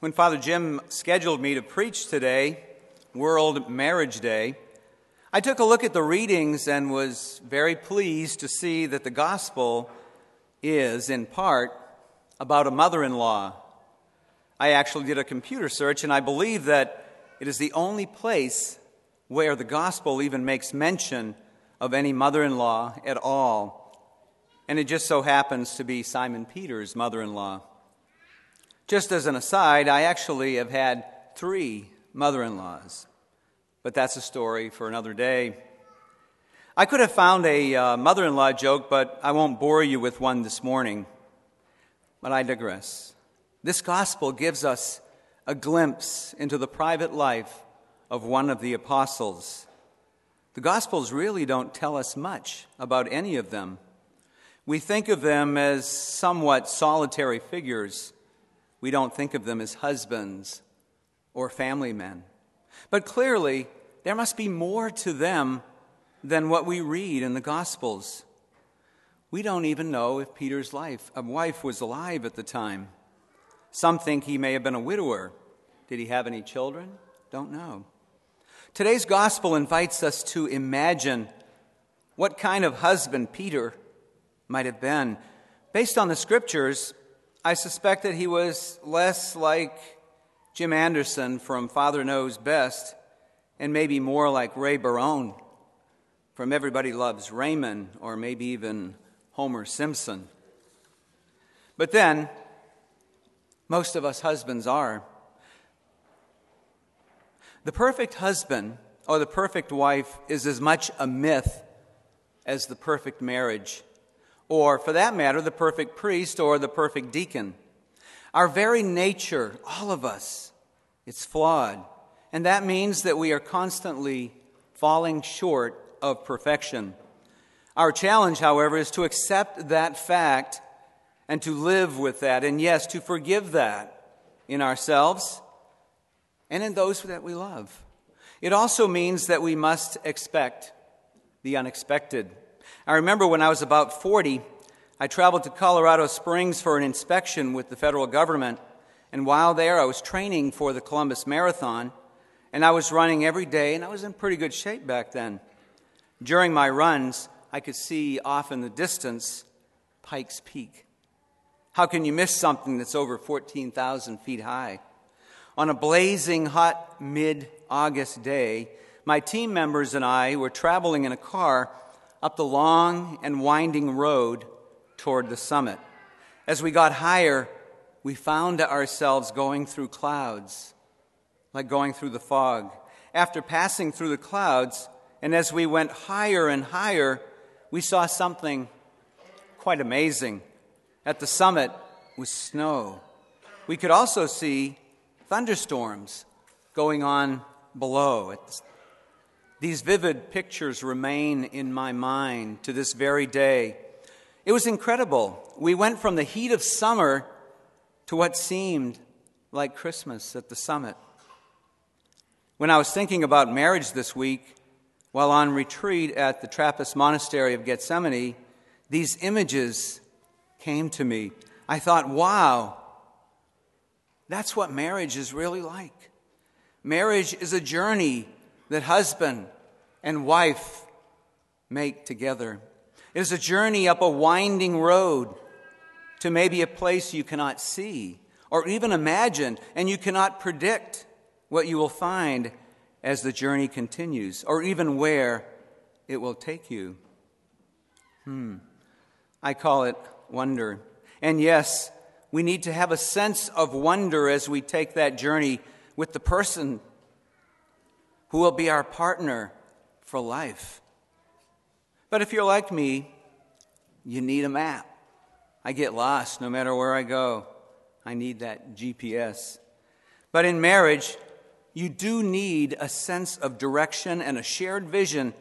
When Father Jim scheduled me to preach today, World Marriage Day, I took a look at the readings and was very pleased to see that the gospel is, in part, about a mother in law. I actually did a computer search, and I believe that it is the only place where the gospel even makes mention of any mother in law at all. And it just so happens to be Simon Peter's mother in law. Just as an aside, I actually have had three mother in laws, but that's a story for another day. I could have found a uh, mother in law joke, but I won't bore you with one this morning. But I digress. This gospel gives us a glimpse into the private life of one of the apostles. The gospels really don't tell us much about any of them. We think of them as somewhat solitary figures we don't think of them as husbands or family men. But clearly, there must be more to them than what we read in the Gospels. We don't even know if Peter's life, wife was alive at the time. Some think he may have been a widower. Did he have any children? Don't know. Today's gospel invites us to imagine what kind of husband Peter might have been. Based on the scriptures, I suspect that he was less like Jim Anderson from Father Knows Best and maybe more like Ray Barone from Everybody Loves Raymond or maybe even Homer Simpson. But then, most of us husbands are. The perfect husband or the perfect wife is as much a myth as the perfect marriage or for that matter, the perfect priest or the perfect deacon. Our very nature, all of us, it's flawed. And that means that we are constantly falling short of perfection. Our challenge, however, is to accept that fact and to live with that, and yes, to forgive that in ourselves and in those that we love. It also means that we must expect the unexpected. I remember when I was about 40, I traveled to Colorado Springs for an inspection with the federal government. And while there, I was training for the Columbus Marathon. And I was running every day, and I was in pretty good shape back then. During my runs, I could see off in the distance Pikes Peak. How can you miss something that's over 14,000 feet high? On a blazing hot mid August day, my team members and I were traveling in a car up the long and winding road toward the summit. As we got higher, we found ourselves going through clouds, like going through the fog. After passing through the clouds, and as we went higher and higher, we saw something quite amazing. At the summit was snow. We could also see thunderstorms going on below. These vivid pictures remain in my mind to this very day. It was incredible. We went from the heat of summer to what seemed like Christmas at the summit. When I was thinking about marriage this week, while on retreat at the Trappist Monastery of Gethsemani, these images came to me. I thought, wow, that's what marriage is really like. Marriage is a journey that husband and wife make together. It is a journey up a winding road to maybe a place you cannot see or even imagine, and you cannot predict what you will find as the journey continues or even where it will take you. Hmm. I call it wonder. And yes, we need to have a sense of wonder as we take that journey with the person who will be our partner for life. But if you're like me, you need a map. I get lost no matter where I go. I need that GPS. But in marriage, you do need a sense of direction and a shared vision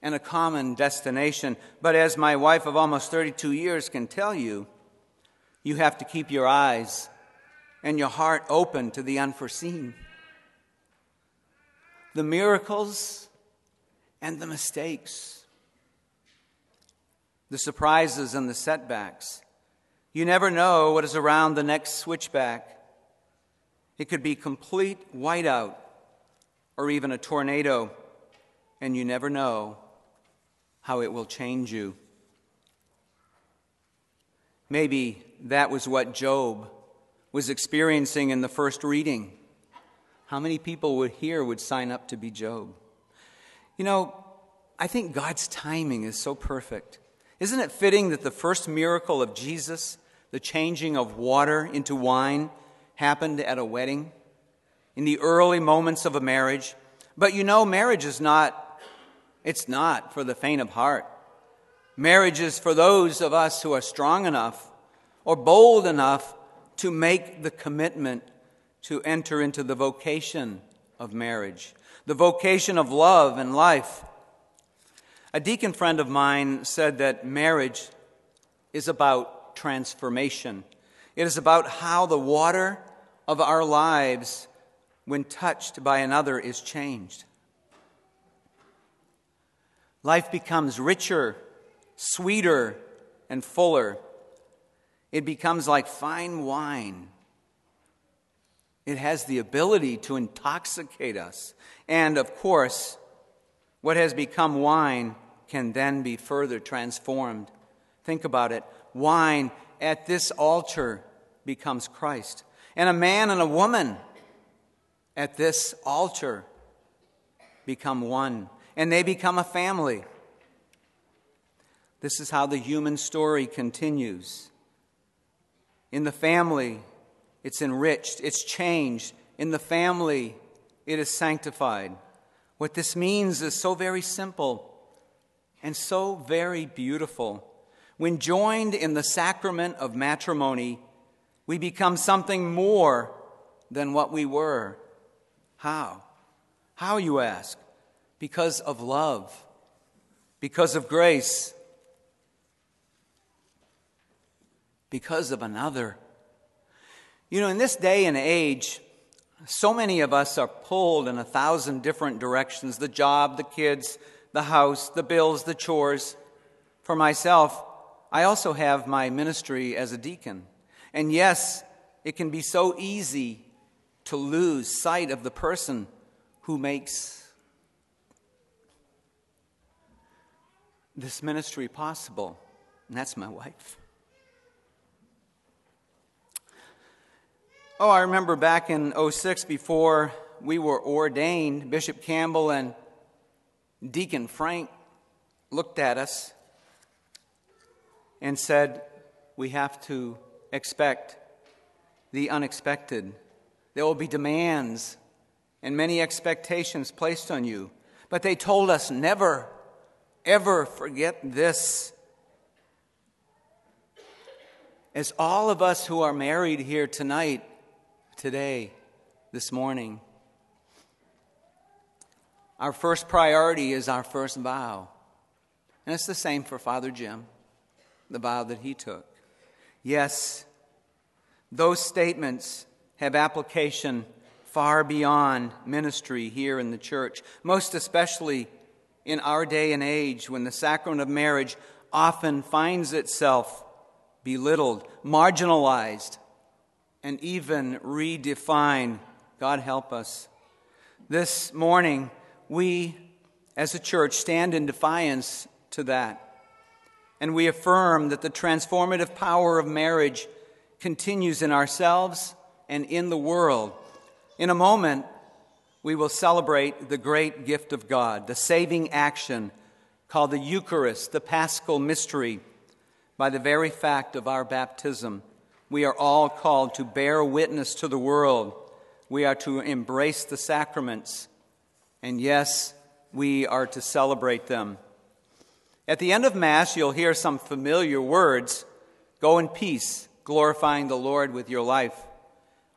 and a common destination. But as my wife of almost 32 years can tell you, you have to keep your eyes and your heart open to the unforeseen the miracles and the mistakes, the surprises and the setbacks. You never know what is around the next switchback. It could be complete whiteout or even a tornado, and you never know how it will change you. Maybe that was what Job was experiencing in the first reading. How many people would here would sign up to be Job? You know, I think God's timing is so perfect. Isn't it fitting that the first miracle of Jesus, the changing of water into wine, happened at a wedding? In the early moments of a marriage. But you know, marriage is not, it's not for the faint of heart. Marriage is for those of us who are strong enough or bold enough to make the commitment to enter into the vocation of marriage, the vocation of love and life. A deacon friend of mine said that marriage is about transformation. It is about how the water of our lives, when touched by another, is changed. Life becomes richer, sweeter, and fuller it becomes like fine wine. It has the ability to intoxicate us. And of course, what has become wine can then be further transformed. Think about it. Wine at this altar becomes Christ. And a man and a woman at this altar become one. And they become a family. This is how the human story continues. In the family, it's enriched, it's changed. In the family, it is sanctified. What this means is so very simple and so very beautiful. When joined in the sacrament of matrimony, we become something more than what we were. How? How, you ask? Because of love, because of grace, because of another. You know, in this day and age, so many of us are pulled in a thousand different directions the job, the kids, the house, the bills, the chores. For myself, I also have my ministry as a deacon. And yes, it can be so easy to lose sight of the person who makes this ministry possible, and that's my wife. Oh, I remember back in 06 before we were ordained, Bishop Campbell and Deacon Frank looked at us and said, We have to expect the unexpected. There will be demands and many expectations placed on you. But they told us never, ever forget this. As all of us who are married here tonight today, this morning. Our first priority is our first vow. And it's the same for Father Jim, the vow that he took. Yes, those statements have application far beyond ministry here in the church, most especially in our day and age when the sacrament of marriage often finds itself belittled, marginalized, and even redefine. God help us. This morning, we as a church stand in defiance to that. And we affirm that the transformative power of marriage continues in ourselves and in the world. In a moment, we will celebrate the great gift of God, the saving action called the Eucharist, the paschal mystery, by the very fact of our baptism we are all called to bear witness to the world. We are to embrace the sacraments. And yes, we are to celebrate them. At the end of Mass, you'll hear some familiar words Go in peace, glorifying the Lord with your life.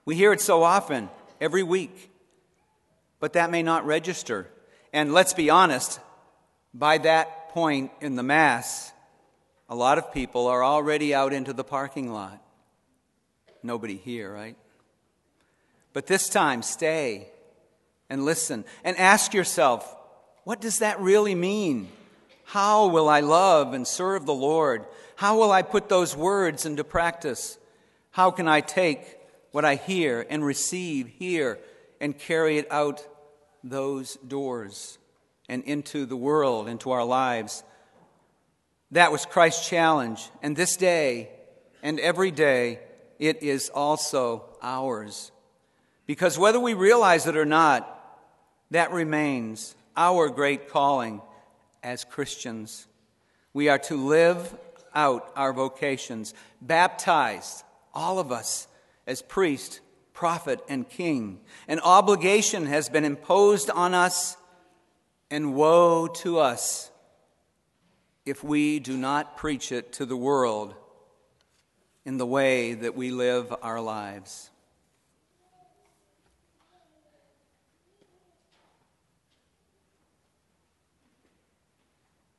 We hear it so often, every week. But that may not register. And let's be honest, by that point in the Mass, a lot of people are already out into the parking lot nobody here, right? But this time, stay and listen and ask yourself, what does that really mean? How will I love and serve the Lord? How will I put those words into practice? How can I take what I hear and receive here and carry it out those doors and into the world, into our lives. That was Christ's challenge. And this day and every day, it is also ours. Because whether we realize it or not, that remains our great calling as Christians. We are to live out our vocations, baptized, all of us, as priest, prophet, and king. An obligation has been imposed on us, and woe to us if we do not preach it to the world in the way that we live our lives.